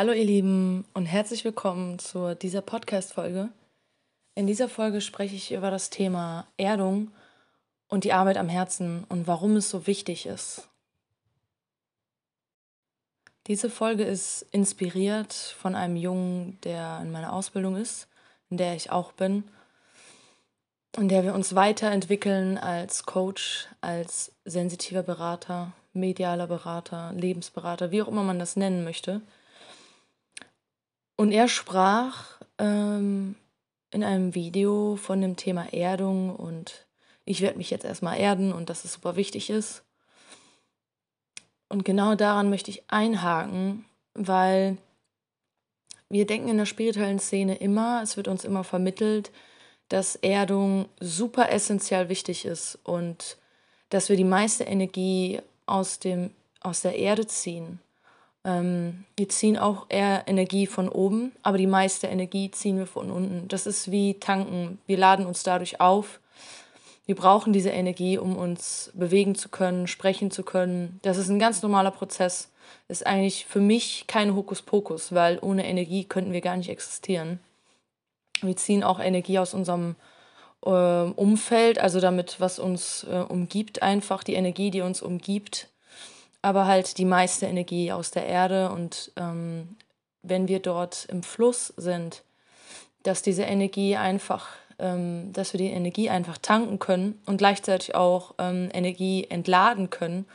Hallo ihr Lieben und herzlich willkommen zu dieser Podcast-Folge. In dieser Folge spreche ich über das Thema Erdung und die Arbeit am Herzen und warum es so wichtig ist. Diese Folge ist inspiriert von einem Jungen, der in meiner Ausbildung ist, in der ich auch bin, in der wir uns weiterentwickeln als Coach, als sensitiver Berater, medialer Berater, Lebensberater, wie auch immer man das nennen möchte. Und er sprach ähm, in einem Video von dem Thema Erdung und ich werde mich jetzt erstmal erden und dass es super wichtig ist. Und genau daran möchte ich einhaken, weil wir denken in der spirituellen Szene immer, es wird uns immer vermittelt, dass Erdung super essentiell wichtig ist und dass wir die meiste Energie aus, dem, aus der Erde ziehen. Ähm, wir ziehen auch eher Energie von oben, aber die meiste Energie ziehen wir von unten. Das ist wie tanken. Wir laden uns dadurch auf. Wir brauchen diese Energie, um uns bewegen zu können, sprechen zu können. Das ist ein ganz normaler Prozess. Ist eigentlich für mich kein Hokuspokus, weil ohne Energie könnten wir gar nicht existieren. Wir ziehen auch Energie aus unserem äh, Umfeld, also damit, was uns äh, umgibt, einfach die Energie, die uns umgibt, aber halt die meiste Energie aus der Erde. Und ähm, wenn wir dort im Fluss sind, dass diese Energie einfach, ähm, dass wir die Energie einfach tanken können und gleichzeitig auch ähm, Energie entladen können,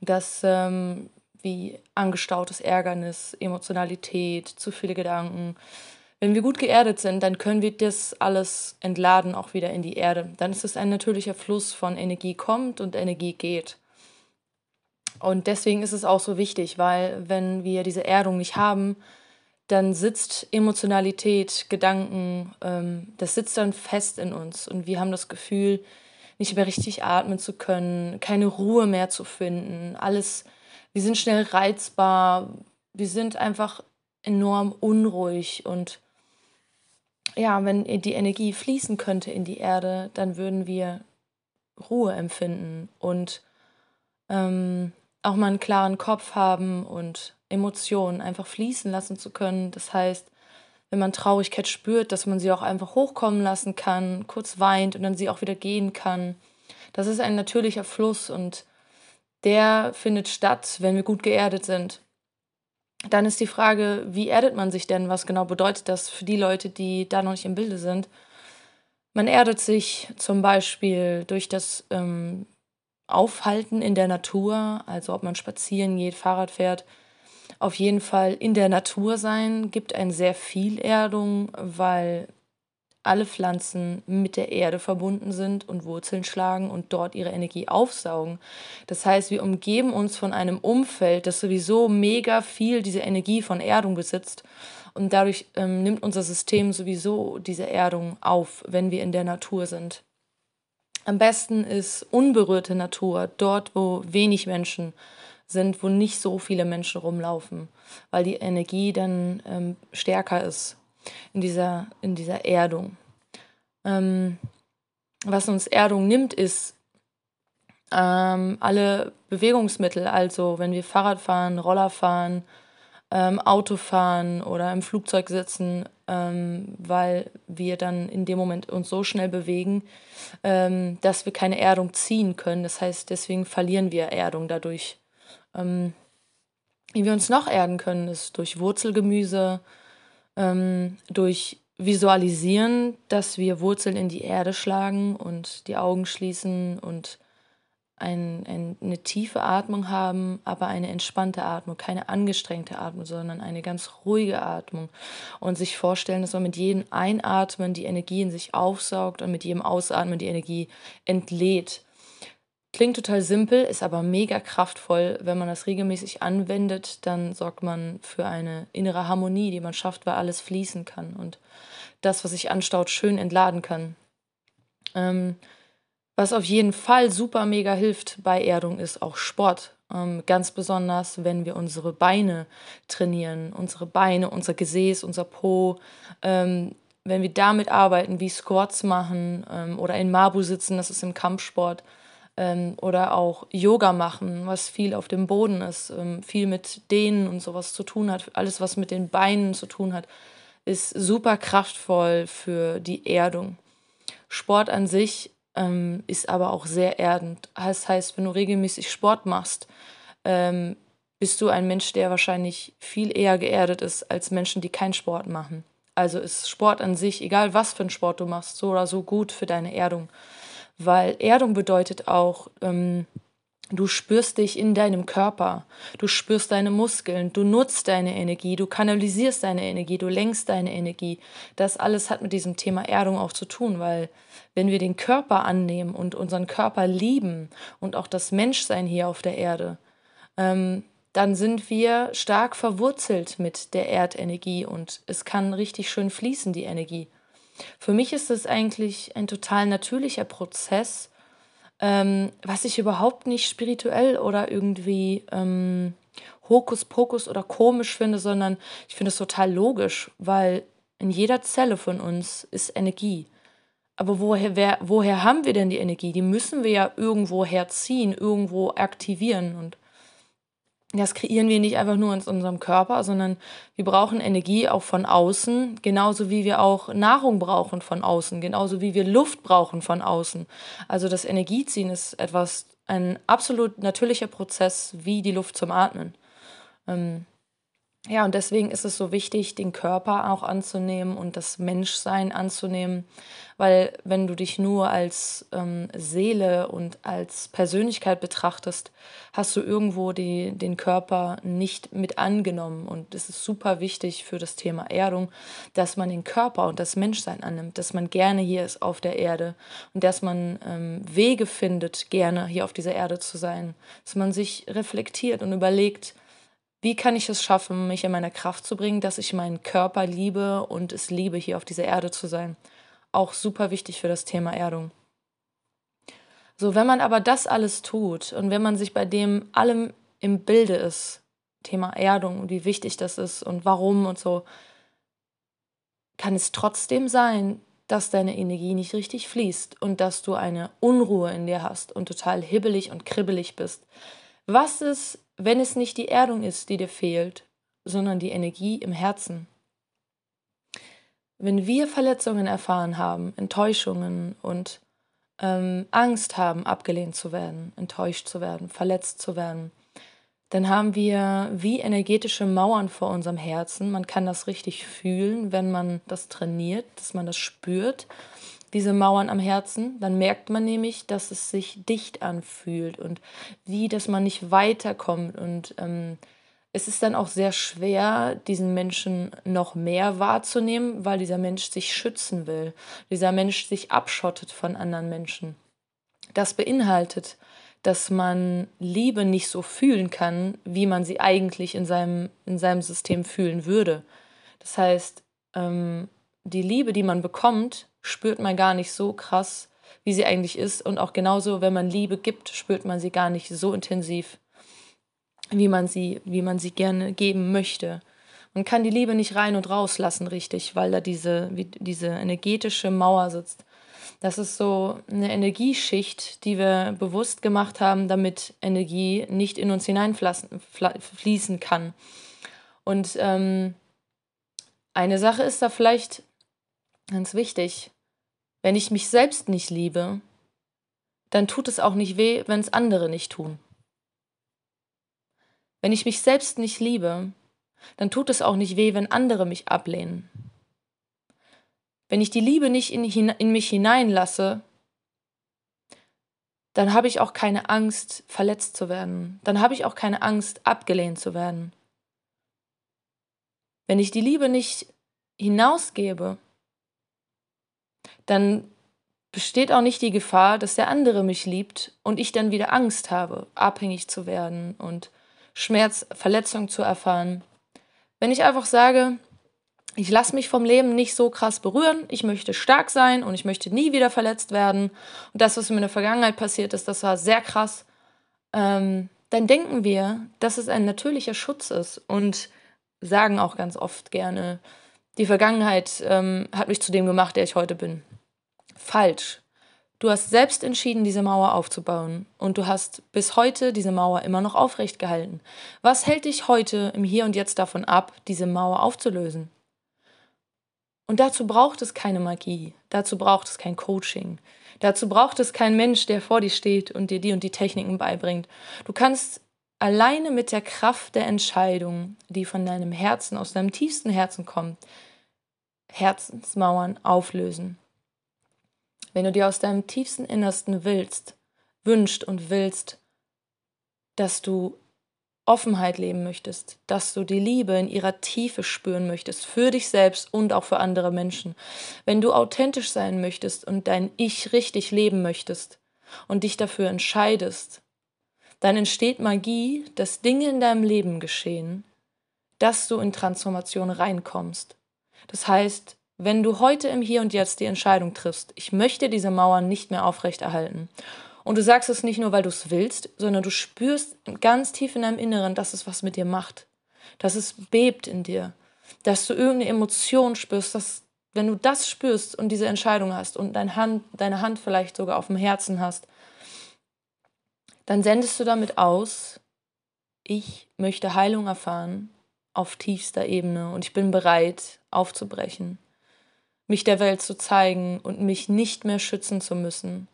dass ähm, wie angestautes Ärgernis, Emotionalität, zu viele Gedanken, wenn wir gut geerdet sind, dann können wir das alles entladen, auch wieder in die Erde. Dann ist es ein natürlicher Fluss von Energie kommt und Energie geht. Und deswegen ist es auch so wichtig, weil wenn wir diese Erdung nicht haben, dann sitzt Emotionalität, Gedanken, ähm, das sitzt dann fest in uns. Und wir haben das Gefühl, nicht mehr richtig atmen zu können, keine Ruhe mehr zu finden, alles, wir sind schnell reizbar, wir sind einfach enorm unruhig. Und ja, wenn die Energie fließen könnte in die Erde, dann würden wir Ruhe empfinden. Und ähm, auch mal einen klaren Kopf haben und Emotionen einfach fließen lassen zu können. Das heißt, wenn man Traurigkeit spürt, dass man sie auch einfach hochkommen lassen kann, kurz weint und dann sie auch wieder gehen kann. Das ist ein natürlicher Fluss und der findet statt, wenn wir gut geerdet sind. Dann ist die Frage, wie erdet man sich denn? Was genau bedeutet das für die Leute, die da noch nicht im Bilde sind? Man erdet sich zum Beispiel durch das ähm, aufhalten in der Natur, also ob man spazieren geht, Fahrrad fährt, auf jeden Fall in der Natur sein, gibt ein sehr viel Erdung, weil alle Pflanzen mit der Erde verbunden sind und Wurzeln schlagen und dort ihre Energie aufsaugen. Das heißt, wir umgeben uns von einem Umfeld, das sowieso mega viel diese Energie von Erdung besitzt. Und dadurch ähm, nimmt unser System sowieso diese Erdung auf, wenn wir in der Natur sind. Am besten ist unberührte Natur, dort, wo wenig Menschen sind, wo nicht so viele Menschen rumlaufen, weil die Energie dann ähm, stärker ist in dieser, in dieser Erdung. Ähm, was uns Erdung nimmt, ist ähm, alle Bewegungsmittel, also wenn wir Fahrrad fahren, Roller fahren, ähm, Auto fahren oder im Flugzeug sitzen, ähm, weil wir dann in dem Moment uns so schnell bewegen, ähm, dass wir keine Erdung ziehen können. Das heißt, deswegen verlieren wir Erdung dadurch. Ähm, wie wir uns noch erden können, ist durch Wurzelgemüse, ähm, durch Visualisieren, dass wir Wurzeln in die Erde schlagen und die Augen schließen und ein, ein, eine tiefe Atmung haben, aber eine entspannte Atmung, keine angestrengte Atmung, sondern eine ganz ruhige Atmung. Und sich vorstellen, dass man mit jedem Einatmen die Energie in sich aufsaugt und mit jedem Ausatmen die Energie entlädt. Klingt total simpel, ist aber mega kraftvoll. Wenn man das regelmäßig anwendet, dann sorgt man für eine innere Harmonie, die man schafft, weil alles fließen kann und das, was sich anstaut, schön entladen kann. Ähm, was auf jeden Fall super mega hilft bei Erdung ist auch Sport. Ähm, ganz besonders, wenn wir unsere Beine trainieren, unsere Beine, unser Gesäß, unser Po. Ähm, wenn wir damit arbeiten, wie Squats machen ähm, oder in Mabu sitzen, das ist im Kampfsport, ähm, oder auch Yoga machen, was viel auf dem Boden ist, ähm, viel mit Dehnen und sowas zu tun hat, alles was mit den Beinen zu tun hat, ist super kraftvoll für die Erdung. Sport an sich ähm, ist aber auch sehr erdend. Das heißt, wenn du regelmäßig Sport machst, ähm, bist du ein Mensch, der wahrscheinlich viel eher geerdet ist als Menschen, die keinen Sport machen. Also ist Sport an sich, egal was für einen Sport du machst, so oder so gut für deine Erdung. Weil Erdung bedeutet auch, ähm, du spürst dich in deinem Körper, du spürst deine Muskeln, du nutzt deine Energie, du kanalisierst deine Energie, du lenkst deine Energie. Das alles hat mit diesem Thema Erdung auch zu tun, weil wenn wir den Körper annehmen und unseren Körper lieben und auch das Menschsein hier auf der Erde, ähm, dann sind wir stark verwurzelt mit der Erdenergie und es kann richtig schön fließen, die Energie. Für mich ist es eigentlich ein total natürlicher Prozess, ähm, was ich überhaupt nicht spirituell oder irgendwie ähm, Hokuspokus oder komisch finde, sondern ich finde es total logisch, weil in jeder Zelle von uns ist Energie. Aber woher, wer, woher haben wir denn die Energie? Die müssen wir ja irgendwo herziehen, irgendwo aktivieren. Und das kreieren wir nicht einfach nur in unserem Körper, sondern wir brauchen Energie auch von außen, genauso wie wir auch Nahrung brauchen von außen, genauso wie wir Luft brauchen von außen. Also das Energieziehen ist etwas, ein absolut natürlicher Prozess wie die Luft zum Atmen. Ähm, ja, und deswegen ist es so wichtig, den Körper auch anzunehmen und das Menschsein anzunehmen, weil wenn du dich nur als ähm, Seele und als Persönlichkeit betrachtest, hast du irgendwo die, den Körper nicht mit angenommen. Und es ist super wichtig für das Thema Erdung, dass man den Körper und das Menschsein annimmt, dass man gerne hier ist auf der Erde und dass man ähm, Wege findet, gerne hier auf dieser Erde zu sein, dass man sich reflektiert und überlegt, wie kann ich es schaffen, mich in meine Kraft zu bringen, dass ich meinen Körper liebe und es liebe, hier auf dieser Erde zu sein? Auch super wichtig für das Thema Erdung. So, wenn man aber das alles tut und wenn man sich bei dem allem im Bilde ist, Thema Erdung und wie wichtig das ist und warum und so, kann es trotzdem sein, dass deine Energie nicht richtig fließt und dass du eine Unruhe in dir hast und total hibbelig und kribbelig bist. Was ist, wenn es nicht die Erdung ist, die dir fehlt, sondern die Energie im Herzen. Wenn wir Verletzungen erfahren haben, Enttäuschungen und ähm, Angst haben, abgelehnt zu werden, enttäuscht zu werden, verletzt zu werden, dann haben wir wie energetische Mauern vor unserem Herzen. Man kann das richtig fühlen, wenn man das trainiert, dass man das spürt diese Mauern am Herzen, dann merkt man nämlich, dass es sich dicht anfühlt und wie, dass man nicht weiterkommt. Und ähm, es ist dann auch sehr schwer, diesen Menschen noch mehr wahrzunehmen, weil dieser Mensch sich schützen will, dieser Mensch sich abschottet von anderen Menschen. Das beinhaltet, dass man Liebe nicht so fühlen kann, wie man sie eigentlich in seinem, in seinem System fühlen würde. Das heißt, ähm, die Liebe, die man bekommt, spürt man gar nicht so krass, wie sie eigentlich ist. Und auch genauso, wenn man Liebe gibt, spürt man sie gar nicht so intensiv, wie man sie, wie man sie gerne geben möchte. Man kann die Liebe nicht rein und rauslassen, richtig, weil da diese, diese energetische Mauer sitzt. Das ist so eine Energieschicht, die wir bewusst gemacht haben, damit Energie nicht in uns hineinfließen kann. Und ähm, eine Sache ist da vielleicht ganz wichtig. Wenn ich mich selbst nicht liebe, dann tut es auch nicht weh, wenn es andere nicht tun. Wenn ich mich selbst nicht liebe, dann tut es auch nicht weh, wenn andere mich ablehnen. Wenn ich die Liebe nicht in, in mich hineinlasse, dann habe ich auch keine Angst, verletzt zu werden. Dann habe ich auch keine Angst, abgelehnt zu werden. Wenn ich die Liebe nicht hinausgebe, dann besteht auch nicht die Gefahr, dass der andere mich liebt und ich dann wieder Angst habe, abhängig zu werden und Schmerz, Verletzung zu erfahren. Wenn ich einfach sage, ich lasse mich vom Leben nicht so krass berühren, ich möchte stark sein und ich möchte nie wieder verletzt werden und das, was mir in der Vergangenheit passiert ist, das war sehr krass, ähm, dann denken wir, dass es ein natürlicher Schutz ist und sagen auch ganz oft gerne, die Vergangenheit ähm, hat mich zu dem gemacht, der ich heute bin falsch. Du hast selbst entschieden, diese Mauer aufzubauen und du hast bis heute diese Mauer immer noch aufrecht gehalten. Was hält dich heute im Hier und Jetzt davon ab, diese Mauer aufzulösen? Und dazu braucht es keine Magie, dazu braucht es kein Coaching, dazu braucht es kein Mensch, der vor dir steht und dir die und die Techniken beibringt. Du kannst alleine mit der Kraft der Entscheidung, die von deinem Herzen, aus deinem tiefsten Herzen kommt, Herzensmauern auflösen. Wenn du dir aus deinem tiefsten Innersten willst, wünscht und willst, dass du Offenheit leben möchtest, dass du die Liebe in ihrer Tiefe spüren möchtest, für dich selbst und auch für andere Menschen, wenn du authentisch sein möchtest und dein Ich richtig leben möchtest und dich dafür entscheidest, dann entsteht Magie, dass Dinge in deinem Leben geschehen, dass du in Transformation reinkommst. Das heißt, wenn du heute im Hier und Jetzt die Entscheidung triffst, ich möchte diese Mauern nicht mehr aufrechterhalten und du sagst es nicht nur, weil du es willst, sondern du spürst ganz tief in deinem Inneren, dass es was mit dir macht. Dass es bebt in dir. Dass du irgendeine Emotion spürst, dass, wenn du das spürst und diese Entscheidung hast und dein Hand, deine Hand vielleicht sogar auf dem Herzen hast, dann sendest du damit aus, ich möchte Heilung erfahren auf tiefster Ebene und ich bin bereit aufzubrechen, mich der Welt zu zeigen und mich nicht mehr schützen zu müssen.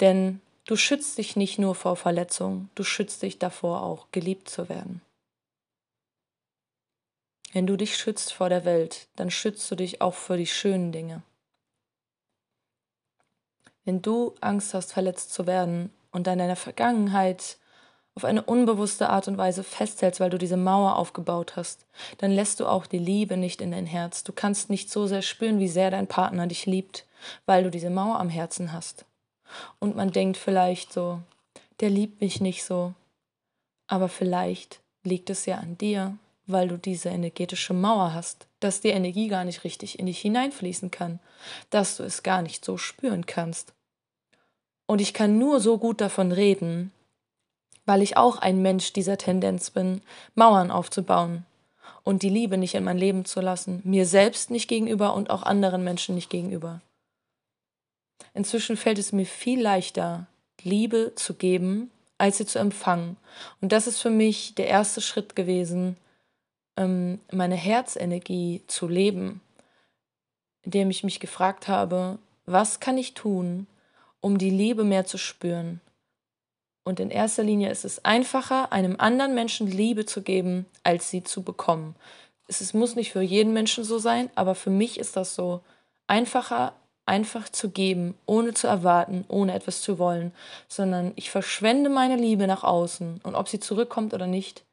Denn Du schützt dich nicht nur vor Verletzung, du schützt dich davor auch, geliebt zu werden. Wenn du dich schützt vor der Welt, dann schützt du dich auch für die schönen Dinge. Wenn du Angst hast, verletzt zu werden und an deiner Vergangenheit auf eine unbewusste Art und Weise festhältst, weil du diese Mauer aufgebaut hast, dann lässt du auch die Liebe nicht in dein Herz. Du kannst nicht so sehr spüren, wie sehr dein Partner dich liebt, weil du diese Mauer am Herzen hast. Und man denkt vielleicht so, der liebt mich nicht so. Aber vielleicht liegt es ja an dir, weil du diese energetische Mauer hast, dass die Energie gar nicht richtig in dich hineinfließen kann, dass du es gar nicht so spüren kannst. Und ich kann nur so gut davon reden, weil ich auch ein Mensch dieser Tendenz bin, Mauern aufzubauen und die Liebe nicht in mein Leben zu lassen, mir selbst nicht gegenüber und auch anderen Menschen nicht gegenüber. Inzwischen fällt es mir viel leichter, Liebe zu geben, als sie zu empfangen. Und das ist für mich der erste Schritt gewesen, ähm, meine Herzenergie zu leben, indem ich mich gefragt habe, was kann ich tun, um die Liebe mehr zu spüren? Und in erster Linie ist es einfacher, einem anderen Menschen Liebe zu geben, als sie zu bekommen. Es muss nicht für jeden Menschen so sein, aber für mich ist das so einfacher, einfach zu geben, ohne zu erwarten, ohne etwas zu wollen, sondern ich verschwende meine Liebe nach außen und ob sie zurückkommt oder nicht,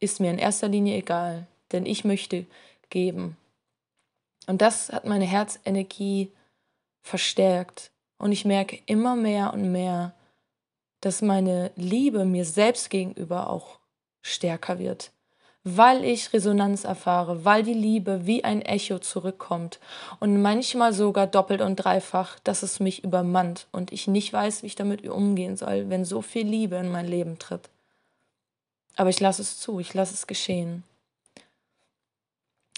ist mir in erster Linie egal, denn ich möchte geben. Und das hat meine Herzenergie verstärkt und ich merke immer mehr und mehr, dass meine Liebe mir selbst gegenüber auch stärker wird weil ich Resonanz erfahre, weil die Liebe wie ein Echo zurückkommt und manchmal sogar doppelt und dreifach, dass es mich übermannt und ich nicht weiß, wie ich damit umgehen soll, wenn so viel Liebe in mein Leben tritt. Aber ich lasse es zu, ich lasse es geschehen.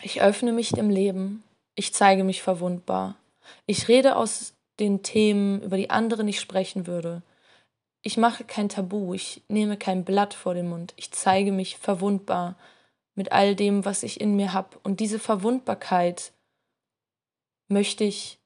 Ich öffne mich dem Leben, ich zeige mich verwundbar. Ich rede aus den Themen, über die andere nicht sprechen würde. Ich mache kein Tabu, ich nehme kein Blatt vor den Mund, ich zeige mich verwundbar, mit all dem, was ich in mir habe. Und diese Verwundbarkeit möchte ich,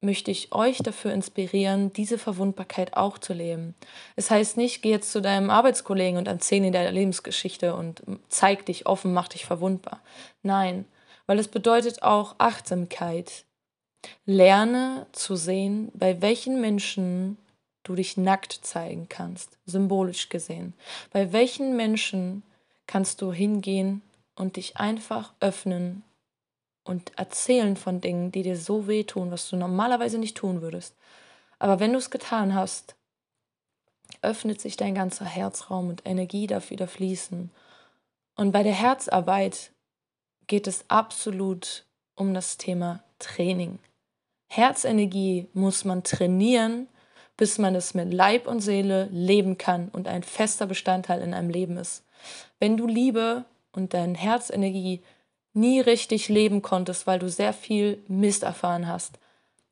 möchte ich euch dafür inspirieren, diese Verwundbarkeit auch zu leben. Es heißt nicht, geh jetzt zu deinem Arbeitskollegen und erzähl ihn deine Lebensgeschichte und zeig dich offen, mach dich verwundbar. Nein, weil es bedeutet auch Achtsamkeit. Lerne zu sehen, bei welchen Menschen du dich nackt zeigen kannst, symbolisch gesehen. Bei welchen Menschen kannst du hingehen und dich einfach öffnen und erzählen von Dingen, die dir so wehtun, was du normalerweise nicht tun würdest. Aber wenn du es getan hast, öffnet sich dein ganzer Herzraum und Energie darf wieder fließen. Und bei der Herzarbeit geht es absolut um das Thema Training. Herzenergie muss man trainieren, bis man es mit Leib und Seele leben kann und ein fester Bestandteil in einem Leben ist. Wenn du Liebe und deine Herzenergie nie richtig leben konntest, weil du sehr viel Mist erfahren hast,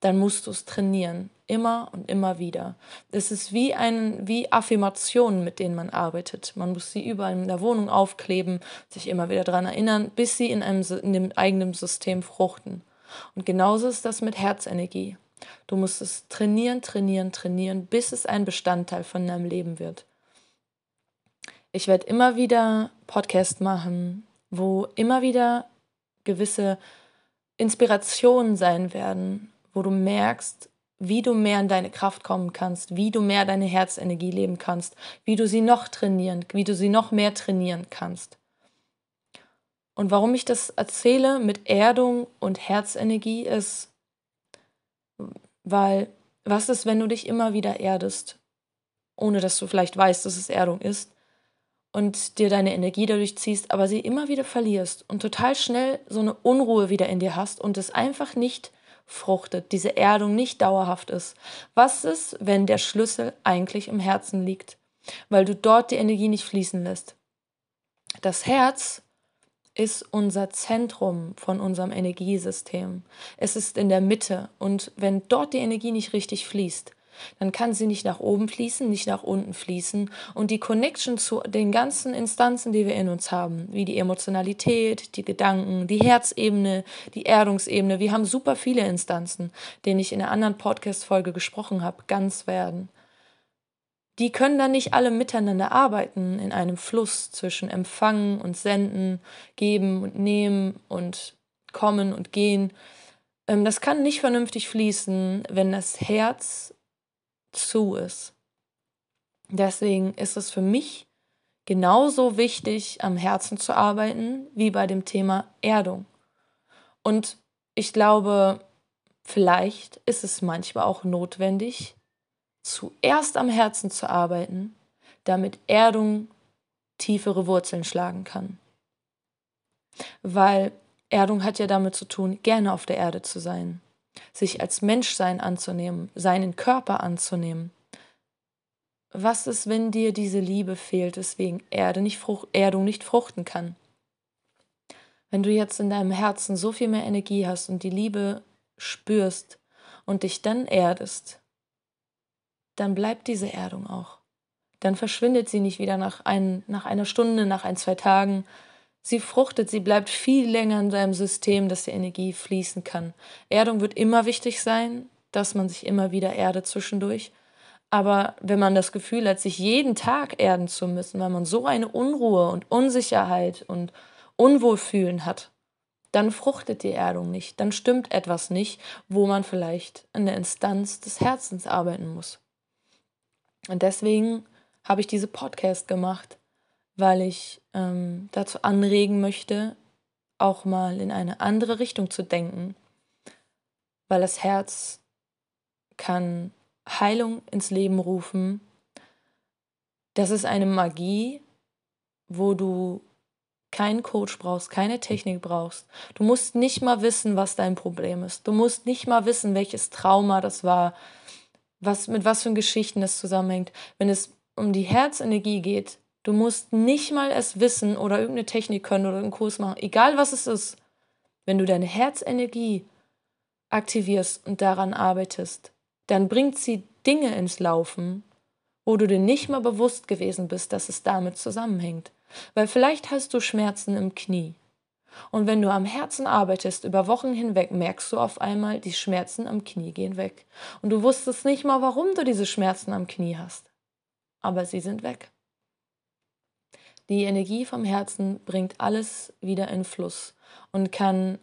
dann musst du es trainieren. Immer und immer wieder. Es ist wie, ein, wie Affirmationen, mit denen man arbeitet. Man muss sie überall in der Wohnung aufkleben, sich immer wieder daran erinnern, bis sie in, einem, in dem eigenen System fruchten. Und genauso ist das mit Herzenergie. Du musst es trainieren, trainieren, trainieren, bis es ein Bestandteil von deinem Leben wird. Ich werde immer wieder Podcasts machen, wo immer wieder gewisse Inspirationen sein werden, wo du merkst, wie du mehr in deine Kraft kommen kannst, wie du mehr deine Herzenergie leben kannst, wie du sie noch trainieren, wie du sie noch mehr trainieren kannst. Und warum ich das erzähle mit Erdung und Herzenergie ist, weil was ist, wenn du dich immer wieder erdest, ohne dass du vielleicht weißt, dass es Erdung ist, und dir deine Energie dadurch ziehst, aber sie immer wieder verlierst und total schnell so eine Unruhe wieder in dir hast und es einfach nicht fruchtet, diese Erdung nicht dauerhaft ist. Was ist, wenn der Schlüssel eigentlich im Herzen liegt, weil du dort die Energie nicht fließen lässt? Das Herz ist unser Zentrum von unserem Energiesystem. Es ist in der Mitte und wenn dort die Energie nicht richtig fließt, dann kann sie nicht nach oben fließen, nicht nach unten fließen. Und die Connection zu den ganzen Instanzen, die wir in uns haben, wie die Emotionalität, die Gedanken, die Herzebene, die Erdungsebene, wir haben super viele Instanzen, denen ich in einer anderen Podcast-Folge gesprochen habe, ganz werden. Die können dann nicht alle miteinander arbeiten in einem Fluss zwischen Empfangen und Senden, Geben und Nehmen und Kommen und Gehen. Ähm, das kann nicht vernünftig fließen, wenn das Herz zu ist. Deswegen ist es für mich genauso wichtig, am Herzen zu arbeiten, wie bei dem Thema Erdung. Und ich glaube, vielleicht ist es manchmal auch notwendig, zuerst am Herzen zu arbeiten, damit Erdung tiefere Wurzeln schlagen kann. Weil Erdung hat ja damit zu tun, gerne auf der Erde zu sein sich als Menschsein anzunehmen, seinen Körper anzunehmen. Was ist, wenn dir diese Liebe fehlt, weswegen Erde nicht Frucht, Erdung nicht fruchten kann? Wenn du jetzt in deinem Herzen so viel mehr Energie hast und die Liebe spürst und dich dann erdest, dann bleibt diese Erdung auch. Dann verschwindet sie nicht wieder nach, ein, nach einer Stunde, nach ein, zwei Tagen, Sie fruchtet, sie bleibt viel länger in deinem System, dass die Energie fließen kann. Erdung wird immer wichtig sein, dass man sich immer wieder erdet zwischendurch. Aber wenn man das Gefühl hat, sich jeden Tag erden zu müssen, weil man so eine Unruhe und Unsicherheit und Unwohlfühlen hat, dann fruchtet die Erdung nicht, dann stimmt etwas nicht, wo man vielleicht in der Instanz des Herzens arbeiten muss. Und deswegen habe ich diese Podcast gemacht, weil ich ähm, dazu anregen möchte, auch mal in eine andere Richtung zu denken, weil das Herz kann Heilung ins Leben rufen. Das ist eine Magie, wo du keinen Coach brauchst, keine Technik brauchst. Du musst nicht mal wissen, was dein Problem ist. Du musst nicht mal wissen, welches Trauma das war, was mit was für Geschichten das zusammenhängt. Wenn es um die Herzenergie geht, Du musst nicht mal es wissen oder irgendeine Technik können oder einen Kurs machen, egal was es ist. Wenn du deine Herzenergie aktivierst und daran arbeitest, dann bringt sie Dinge ins Laufen, wo du dir nicht mal bewusst gewesen bist, dass es damit zusammenhängt. Weil vielleicht hast du Schmerzen im Knie. Und wenn du am Herzen arbeitest, über Wochen hinweg, merkst du auf einmal, die Schmerzen am Knie gehen weg. Und du wusstest nicht mal, warum du diese Schmerzen am Knie hast. Aber sie sind weg. Die Energie vom Herzen bringt alles wieder in Fluss und kann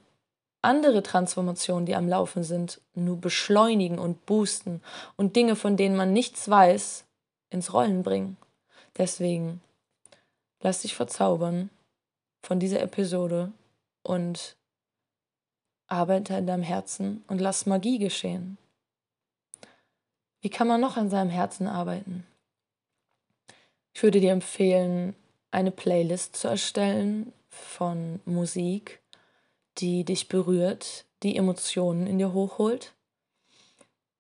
andere Transformationen, die am Laufen sind, nur beschleunigen und boosten und Dinge, von denen man nichts weiß, ins Rollen bringen. Deswegen lass dich verzaubern von dieser Episode und arbeite in deinem Herzen und lass Magie geschehen. Wie kann man noch an seinem Herzen arbeiten? Ich würde dir empfehlen, eine Playlist zu erstellen von Musik, die dich berührt, die Emotionen in dir hochholt.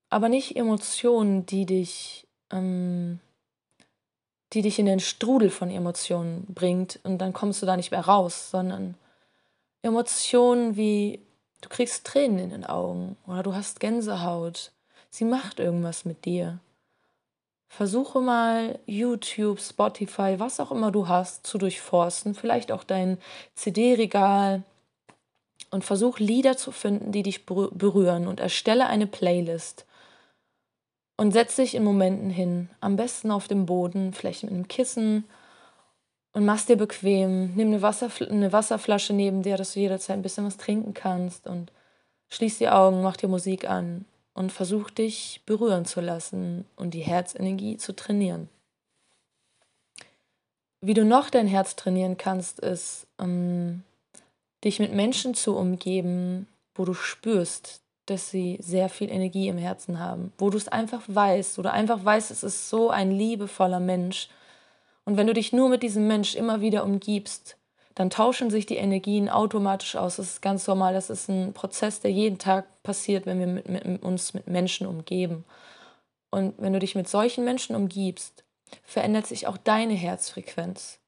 Aber nicht Emotionen, die dich, ähm, die dich in den Strudel von Emotionen bringt und dann kommst du da nicht mehr raus, sondern Emotionen wie du kriegst Tränen in den Augen oder du hast Gänsehaut, sie macht irgendwas mit dir. Versuche mal YouTube, Spotify, was auch immer du hast, zu durchforsten, vielleicht auch dein CD-Regal und versuch Lieder zu finden, die dich berühren. Und erstelle eine Playlist. Und setz dich in Momenten hin, am besten auf dem Boden, vielleicht mit einem Kissen und mach's dir bequem. Nimm eine, Wasserfl eine Wasserflasche neben dir, dass du jederzeit ein bisschen was trinken kannst und schließ die Augen, mach dir Musik an und versuch dich berühren zu lassen und die Herzenergie zu trainieren. Wie du noch dein Herz trainieren kannst, ist, ähm, dich mit Menschen zu umgeben, wo du spürst, dass sie sehr viel Energie im Herzen haben, wo du es einfach weißt oder einfach weißt, es ist so ein liebevoller Mensch. Und wenn du dich nur mit diesem Mensch immer wieder umgibst, dann tauschen sich die Energien automatisch aus. Das ist ganz normal. Das ist ein Prozess, der jeden Tag passiert, wenn wir mit, mit, uns mit Menschen umgeben. Und wenn du dich mit solchen Menschen umgibst, verändert sich auch deine Herzfrequenz.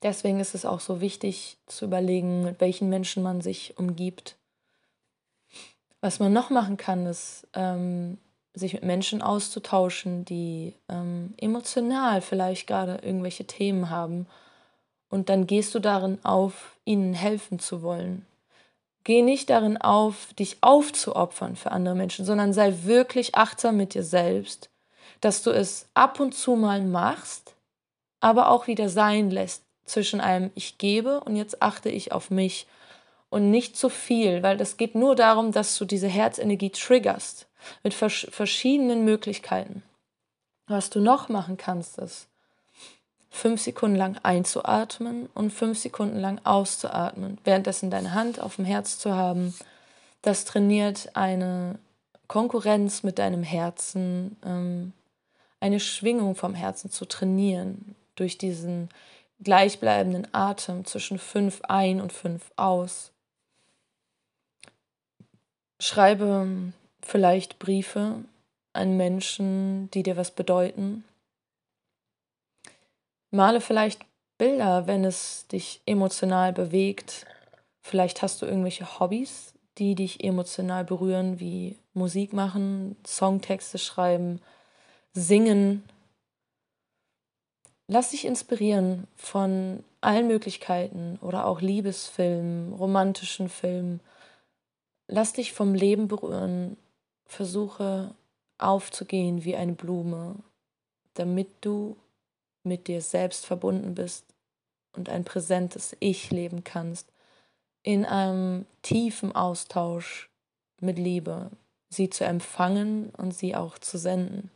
Deswegen ist es auch so wichtig zu überlegen, mit welchen Menschen man sich umgibt. Was man noch machen kann, ist, ähm, sich mit Menschen auszutauschen, die ähm, emotional vielleicht gerade irgendwelche Themen haben. Und dann gehst du darin auf, ihnen helfen zu wollen. Geh nicht darin auf, dich aufzuopfern für andere Menschen, sondern sei wirklich achtsam mit dir selbst, dass du es ab und zu mal machst, aber auch wieder sein lässt zwischen einem Ich gebe und jetzt achte ich auf mich. Und nicht zu viel, weil das geht nur darum, dass du diese Herzenergie triggerst mit vers verschiedenen Möglichkeiten. Was du noch machen kannst, ist, fünf Sekunden lang einzuatmen und fünf Sekunden lang auszuatmen, währenddessen deine Hand auf dem Herz zu haben. Das trainiert eine Konkurrenz mit deinem Herzen, ähm, eine Schwingung vom Herzen zu trainieren durch diesen gleichbleibenden Atem zwischen fünf ein und fünf aus. Schreibe vielleicht Briefe an Menschen, die dir was bedeuten Male vielleicht Bilder, wenn es dich emotional bewegt. Vielleicht hast du irgendwelche Hobbys, die dich emotional berühren, wie Musik machen, Songtexte schreiben, singen. Lass dich inspirieren von allen Möglichkeiten oder auch Liebesfilmen, romantischen Filmen. Lass dich vom Leben berühren. Versuche aufzugehen wie eine Blume, damit du mit dir selbst verbunden bist und ein präsentes Ich leben kannst, in einem tiefen Austausch mit Liebe, sie zu empfangen und sie auch zu senden.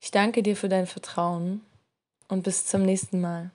Ich danke dir für dein Vertrauen und bis zum nächsten Mal.